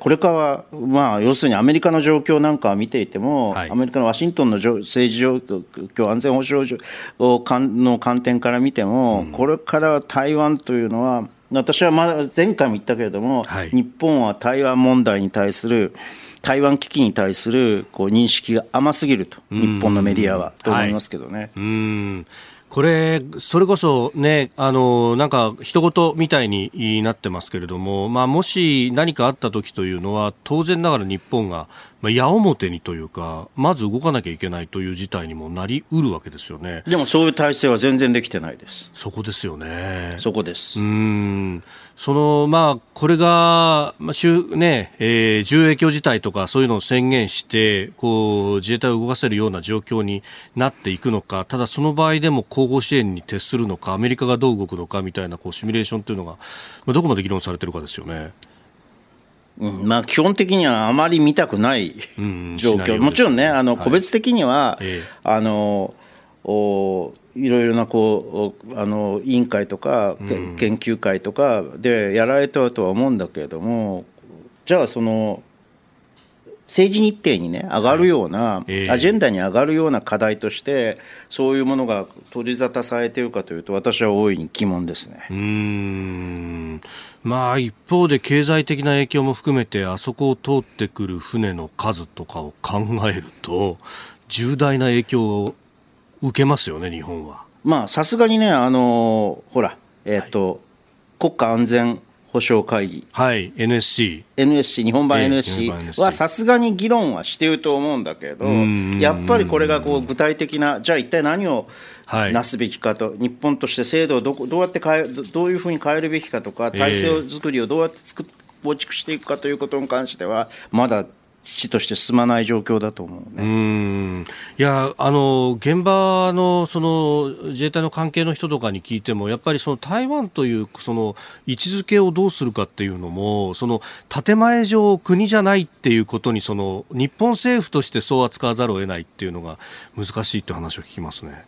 これから、まあ、要するにアメリカの状況なんかを見ていても、はい、アメリカのワシントンの政治状況、安全保障の観点から見ても、うん、これから台湾というのは、私はまだ前回も言ったけれども、はい、日本は台湾問題に対する台湾危機に対するこう認識が甘すぎると、日本のメディアはと思いますけどね。うんこれ、それこそね、あの、なんか、人事みたいになってますけれども、まあ、もし何かあった時というのは、当然ながら日本が、まあ、矢面にというか、まず動かなきゃいけないという事態にもなりうるわけですよね。でも、そういう体制は全然できてないです。そこですよね。そこです。うん。その、まあ、これが、まあ、しゅね、えー、重影響事態とかそういうのを宣言して、こう、自衛隊を動かせるような状況になっていくのか、ただその場合でも後方支援に徹するのか、アメリカがどう動くのかみたいな、こう、シミュレーションというのが、まあ、どこまで議論されてるかですよね。うんまあ、基本的にはあまり見たくない状況、うん、もちろんね、あの個別的には、はい、あのおいろいろなこうあの委員会とか、研究会とかでやられたとは思うんだけれどもじゃあその政治日程にね上がるような、アジェンダに上がるような課題としてそういうものが取り沙汰されているかというと私は大いに疑問ですね。うんまあ一方で経済的な影響も含めてあそこを通ってくる船の数とかを考えると重大な影響を受けますよね、日本は。まあ、さすがにね、あのほら、えっ、ー、と、はい、国家安全保障会議。はい、NSC。NSC、日本版 NSC はさすがに議論はしていると思うんだけど、やっぱりこれがこう具体的な、じゃあ一体何をなすべきかと、はい、日本として制度をどどうやって変え、どういうふうに変えるべきかとか、体制作りをどうやって作構築していくかということに関しては、まだ地として進まない状況だと思うね。うん。いやあの現場のその自衛隊の関係の人とかに聞いてもやっぱりその台湾というその位置づけをどうするかっていうのもその建前上国じゃないっていうことにその日本政府としてそう扱わざるを得ないっていうのが難しいって話を聞きますね。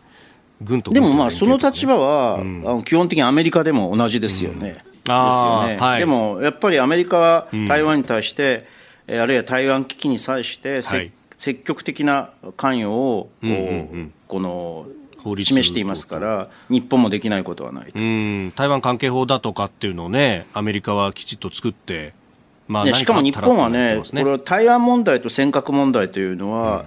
軍と、ね、でもまあその立場は、うん、あの基本的にアメリカでも同じですよね。うん、ですよね、はい、でもやっぱりアメリカは台湾に対して、うんあるいは台湾危機に際して、はい、積極的な関与をこう、うんうんうん、この示していますから、日本もできないことはないと。台湾関係法だとかっていうのをね、アメリカはきちっと作って、まあ、しかも日本はね、ね。これは台湾問題と尖閣問題というのは、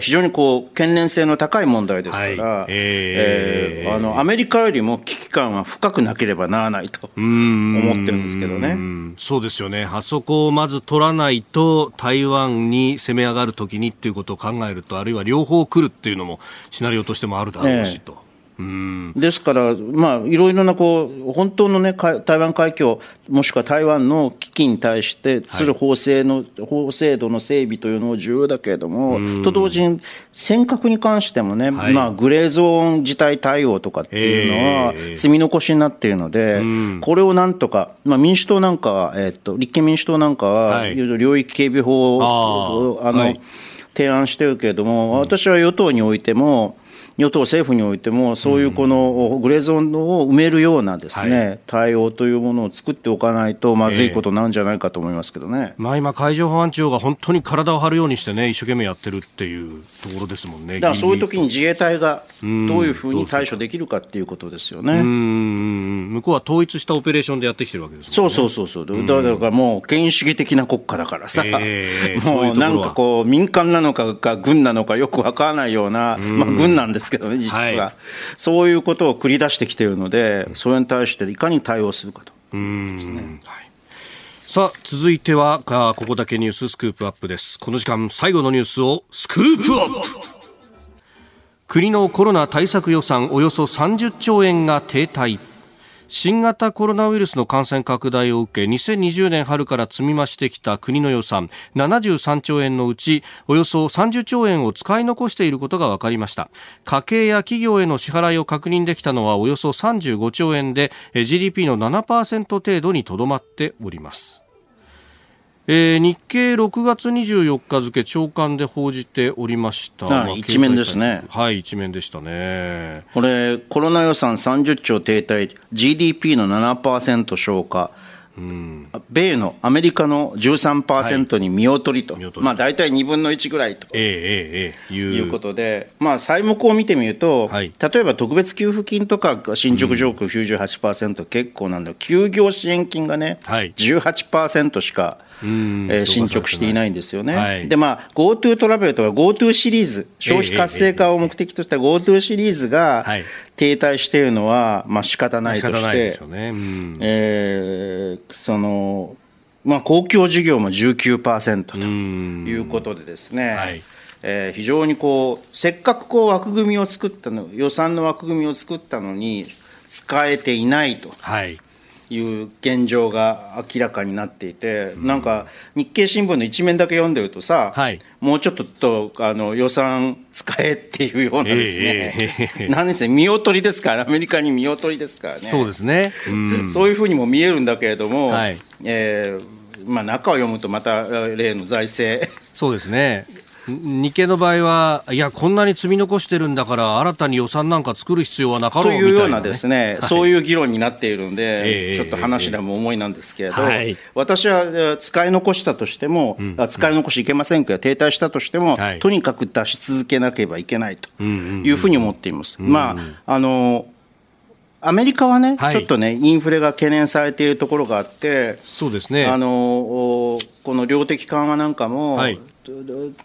非常にこう懸念性の高い問題ですから、はい、えー、えー、あのアメリカよりも危機感は深くなければならないと思ってるんですけどね。そうですよね、あそこをまず取らないと、台湾に攻め上がるときにっていうことを考えると、あるいは両方来るっていうのも、シナリオとしてもあるだろうしと。えーですから、まあ、いろいろなこう本当の、ね、台湾海峡、もしくは台湾の危機に対してする法制の、はい、法制度の整備というのも重要だけれども、と同時に尖閣に関してもね、はい、まあ、グレーゾーン事態対応とかっていうのは積み残しになっているので、これをなんとか、まあ、民主党なんかは、えっと、立憲民主党なんかは、はい、領域警備法をあの、提案してるけれども、私は与党においても、与党、政府においても、そういうこのグレーゾーンを埋めるようなですね、はい、対応というものを作っておかないと、まずいことなんじゃないかと思いますけどね、えー、まあ、今、海上保安庁が本当に体を張るようにしてね、一生懸命やってるっていうところですもんねだからそういう時に自衛隊がどういうふうに対処できるかっていうことですよね。うん。向こうは統一したオペレーションでやってきてるわけですもんね。そうそうそうそう、だからもう権威主義的な国家だからさ、えー、もうなんかこう、民間なのかが軍なのかよくわからないような、まあ、軍なんですけどね、実は。はいが、そういうことを繰り出してきているので、それに対していかに対応するかとですね。はいさあ、続いては、ここだけニューススクープアップです。この時間、最後のニュースをスクープアップ国のコロナ対策予算およそ30兆円が停滞。新型コロナウイルスの感染拡大を受け2020年春から積み増してきた国の予算73兆円のうちおよそ30兆円を使い残していることが分かりました。家計や企業への支払いを確認できたのはおよそ35兆円で GDP の7%程度にとどまっております。えー、日経6月24日付朝刊で報じておりました、一面ですね。はい一面でしたね。これコロナ予算30兆停滞 GDP の7%消化。うん、米のアメリカの13%に見劣りと、はい、まあ、大体2分の1ぐらいと、えーえー、いう。ことで、まあ、債目を見てみると、はい、例えば特別給付金とか進捗状況98%結構なんだけど、休業支援金がね、はい、18%しかえー、進捗していないんですよね。はい、で、まあ、GoTo トラベルとか GoTo シリーズ、消費活性化を目的とした GoTo シリーズが停滞しているのは、まあ仕方ないとして、ね。うん。えー、その、まあ、公共事業も19%ということでですね、はい。えー、非常にこうせっかくこう枠組みを作ったの予算の枠組みを作ったのに使えていないと、はい、いう現状が明らかになっていて、うん、なんか日経新聞の一面だけ読んでるとさ、はい、もうちょっととあの予算使えっていうようなですね、えー、何ですね見劣りですからアメリカに見劣りですからね。そうですね、うん、そういうふうにも見えるんだけれども、はい、えーまあ、中を読むとまた例の財政。そうですね日経の場合は、いや、こんなに積み残してるんだから、新たに予算なんか作る必要はなかろうというようなですね、はい、そういう議論になっているんで、えー、ちょっと話でも重いなんですけれど、えー、私は使い残したとしても、うん、使い残しいけませんけど、停滞したとしても、とにかく出し続けなければいけないというふうに思っています。まああのアメリカはね、はい、ちょっとね、インフレが懸念されているところがあって、そうですね。あのこの量的緩和なんかも、はい、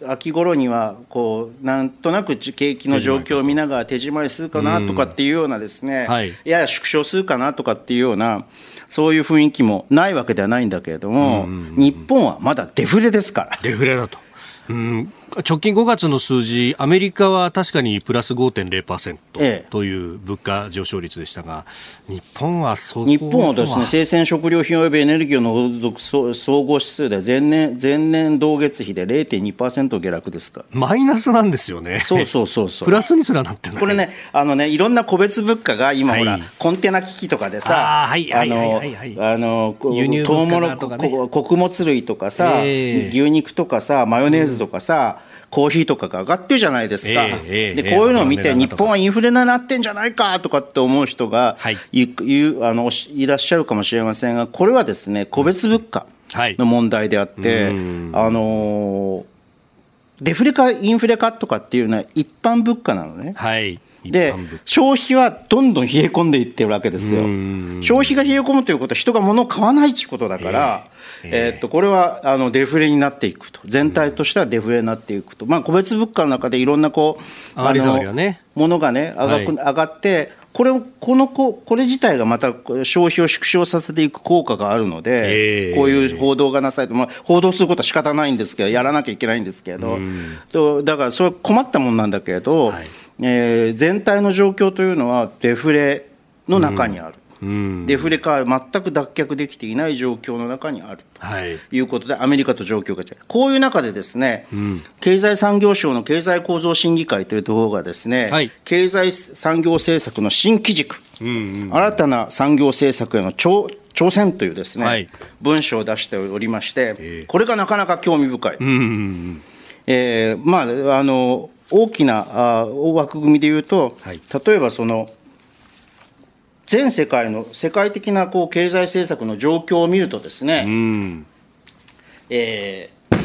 秋頃にはこうなんとなく景気の状況を見ながら手締まりするかなとかっていうようなですね、はい、やや縮小するかなとかっていうようなそういう雰囲気もないわけではないんだけれども、日本はまだデフレですから。デフレだと。うん直近5月の数字、アメリカは確かにプラス5.0%という物価上昇率でしたが、日本はそ日本はですね、生鮮食料品及びエネルギーを除く総合指数で前年、前年同月比で0.2%下落ですか。マイナスなんですよね。そうそうそうそう。プラスにすらなってこれね、あのね、いろんな個別物価が今、ほら、コンテナ危機とかでさ、あの、あの、輸入トウモロコ、ね、穀物類とかさ、えー、牛肉とかさ、マヨネーズとかさ、うんコーヒーとかが上がってるじゃないですか、えー、でこういうのを見て、日本はインフレになってんじゃないかとかって思う人がい,、うあのいらっしゃるかもしれませんが、これはですね。個別物価の問題であって、はい、あのデフレかインフレかとかっていうのは一般物価なのね。はい。で消費はどんどん冷え込んでいってるわけですよ。消費が冷え込むということは人が物を買わないということだから、えー、えー、っとこれはあのデフレになっていくと。全体としてはデフレになっていくと、まあ、個別物価の中でいろんなこうあの、ね、ものがね上が,、はい、上がってこれこのこれ自体がまた消費を縮小させていく効果があるので、えー、こういう報道がなされて、まあ、報道することは仕方ないんですけど、やらなきゃいけないんですけど、うだからそれ困ったもんなんだけど、はい。えー、全体の状況というのはデフレの中にある。うん、デフレ化は全く脱却できていない状況の中にあると。い。うことで、はい、アメリカと状況が違う、こういう中で、ですね、うん、経済産業省の経済構造審議会というところが、ですね、はい、経済産業政策の新機軸、うんうん、新たな産業政策への挑挑戦というですね、はい、文書を出しておりまして、これがなかなか興味深い。うんえー、まああの大きなあ枠組みでいうと、はい、例えばその全世界の世界的なこう経済政策の状況を見るとですね、うん、えー、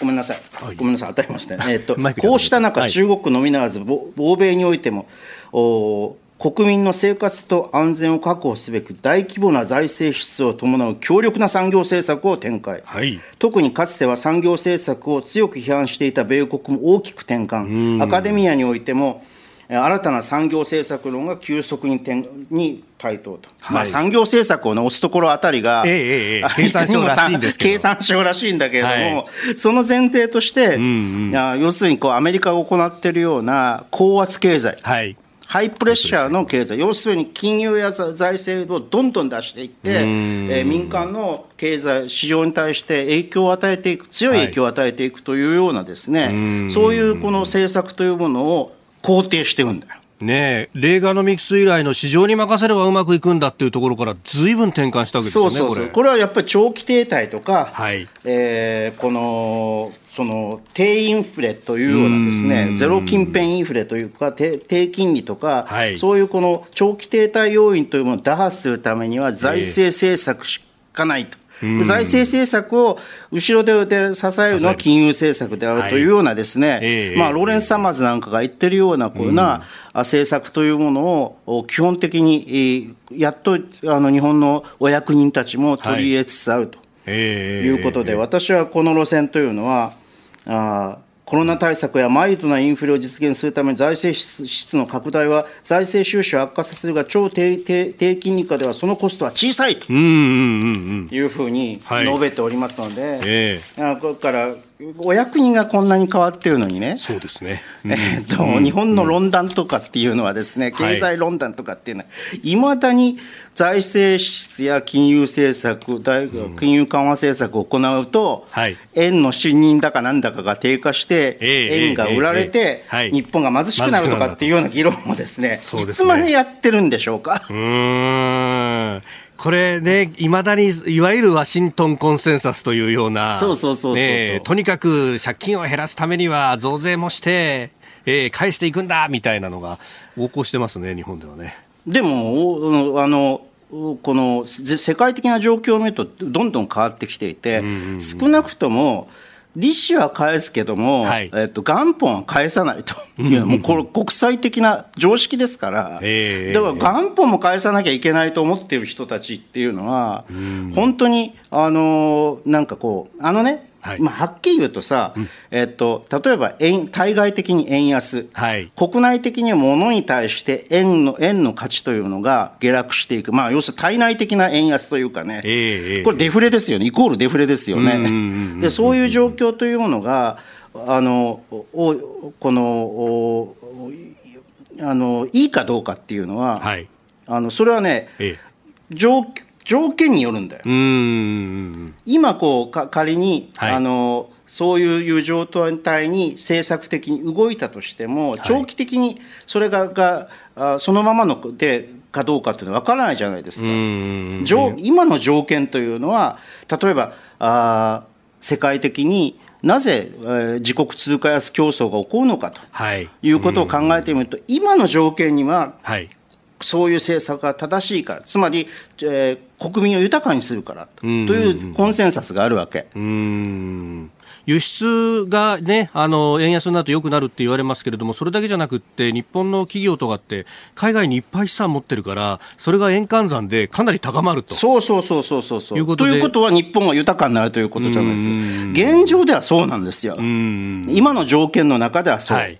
ごめんなさい、ごめんなさい、当たりましたね、えーと、こうした中、はい、中国のみならず、欧米においても、お国民の生活と安全を確保すべく大規模な財政支出を伴う強力な産業政策を展開、はい、特にかつては産業政策を強く批判していた米国も大きく転換、アカデミアにおいても、新たな産業政策論が急速に転に台頭と、はい、まあ、産業政策を、ね、押すところあたりが、えええ、経産省らしいんですけど。経産省らしいんだけれども、はい、その前提として、うんうん、要するにこうアメリカが行っているような高圧経済。はい。ハイプレッシャーの経済、要するに金融や財政をどんどん出していって、えー、民間の経済、市場に対して影響を与えていく、強い影響を与えていくというようなですね、はい、そういうこの政策というものを肯定してるんだよ。ねレーガノミクス以来の市場に任せればうまくいくんだっていうところからずいぶん転換したわけですよねそうそうそう。これ。はやっぱり長期停滞とか、はい。えー、このその低インフレというようなですねゼロ近辺インフレというか低低金利とか、はい、そういうこの長期停滞要因というものを打破するためには財政政策しかないと。財政政策を後ろでで支えるのは金融政策であるというようなですね、まあ、ローレンス・サマーズなんかが言ってるようなこうな政策というものを基本的にやっとあの日本のお役人たちも取り入れつつあるということで、私はこの路線というのはあコロナ対策やマイルドなインフレを実現するため財政支出の拡大は財政収支を悪化させるが超低低低金利化ではそのコストは小さいというふうに述べておりますので、はい。えー、こからお役人がこんなに変わってるのにね、そうですね、うん、えー、と、うん、日本の論壇とかっていうのはですね、経済論壇とかっていうのは、いまだに財政支出や金融政策、金融緩和政策を行うと、はい、円の信任高なんだかが低下して、円が売られて、日本が貧しくなるとかっていうような議論もですね、いつまでやってるんでしょうか？うんこれね、いまだにいわゆるワシントンコンセンサスというような、そうそうそうそうとにかく借金を減らすためには増税もして、えー、返していくんだみたいなのが横行してますね、日本ではね。でも、あの、この世界的な状況を見ると、どんどん変わってきていて、少なくとも、利子は返すけども、はい、えっと、元本は返さないと。いうもうこれ国際的な常識ですから、えー、だから元本も返さなきゃいけないと思っている人たちっていうのは、本当に、あのなんかこう、あのね、はい、まあ、はっきり言うとさ、うん、えっと、例えば円対外的に円安、はい、国内的には物に対して円の円の価値というのが下落していく、まあ、要するに対内的な円安というかね、えー、これデフレですよね、イコールデフレですよね。でそういう状況というものがあのおこのあのいいかどうかっていうのは、はい、あのそれはね、ええ、条条件によるんだよ。今こうか仮に、はい、あのそういう状態に政策的に動いたとしても、長期的にそれががあそのままのでかどうかっていうのは分からないじゃないですか。今の条件というのは例えばあ世界的になぜ、えー、自国通貨安競争が起こるのかと、はい、いうことを考えてみると、今の条件には、はい、そういう政策が正しいから、つまり、えー、国民を豊かにするからというコンセンサスがあるわけ。うん輸出がね、あの、円安になると良くなるって言われますけれども、それだけじゃなくって、日本の企業とかって、海外にいっぱい資産持ってるから、それが円換算でかなり高まると。そうそうそうそうそうそう。いうことということは、日本が豊かになるということじゃないですか。現状ではそうなんですよ。今の条件の中ではそう。はい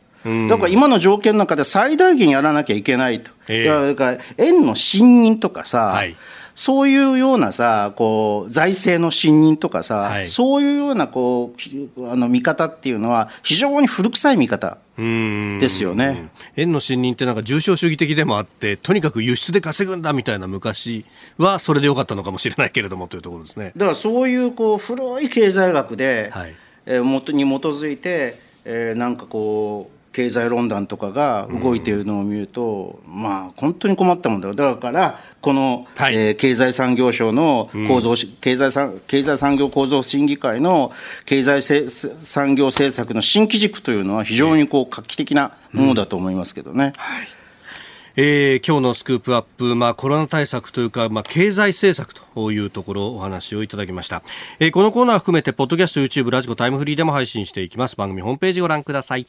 だから今の条件の中で最大限やらなきゃいけないと、えー、だから円の信任とかさ、はい、そういうようなさこう財政の信任とかさ、はい、そういうようなこうあの見方っていうのは非常に古臭い見方ですよね。円の信任ってなんか重症主義的でもあってとにかく輸出で稼ぐんだみたいな昔はそれでよかったのかもしれないけれどもというところですね。だからそういうこう古い経済学で、はい。えー、元に基づいて、えー、なんかこう経済論壇とかが動いているのを見ると、うん、まあ本当に困ったもんだよ。だからこの、はい、えー、経済産業省の構造、うん、経済産経済産業構造審議会の経済産業政策の新機軸というのは非常にこう画期的なものだと思いますけどね。うん。はい。えー、今日のスクープアップ、まあ、コロナ対策というか、まあ、経済政策というところお話をいただきました、えー、このコーナー含めてポッドキャスト YouTube ラジコタイムフリーでも配信していきます。番組ホームページご覧ください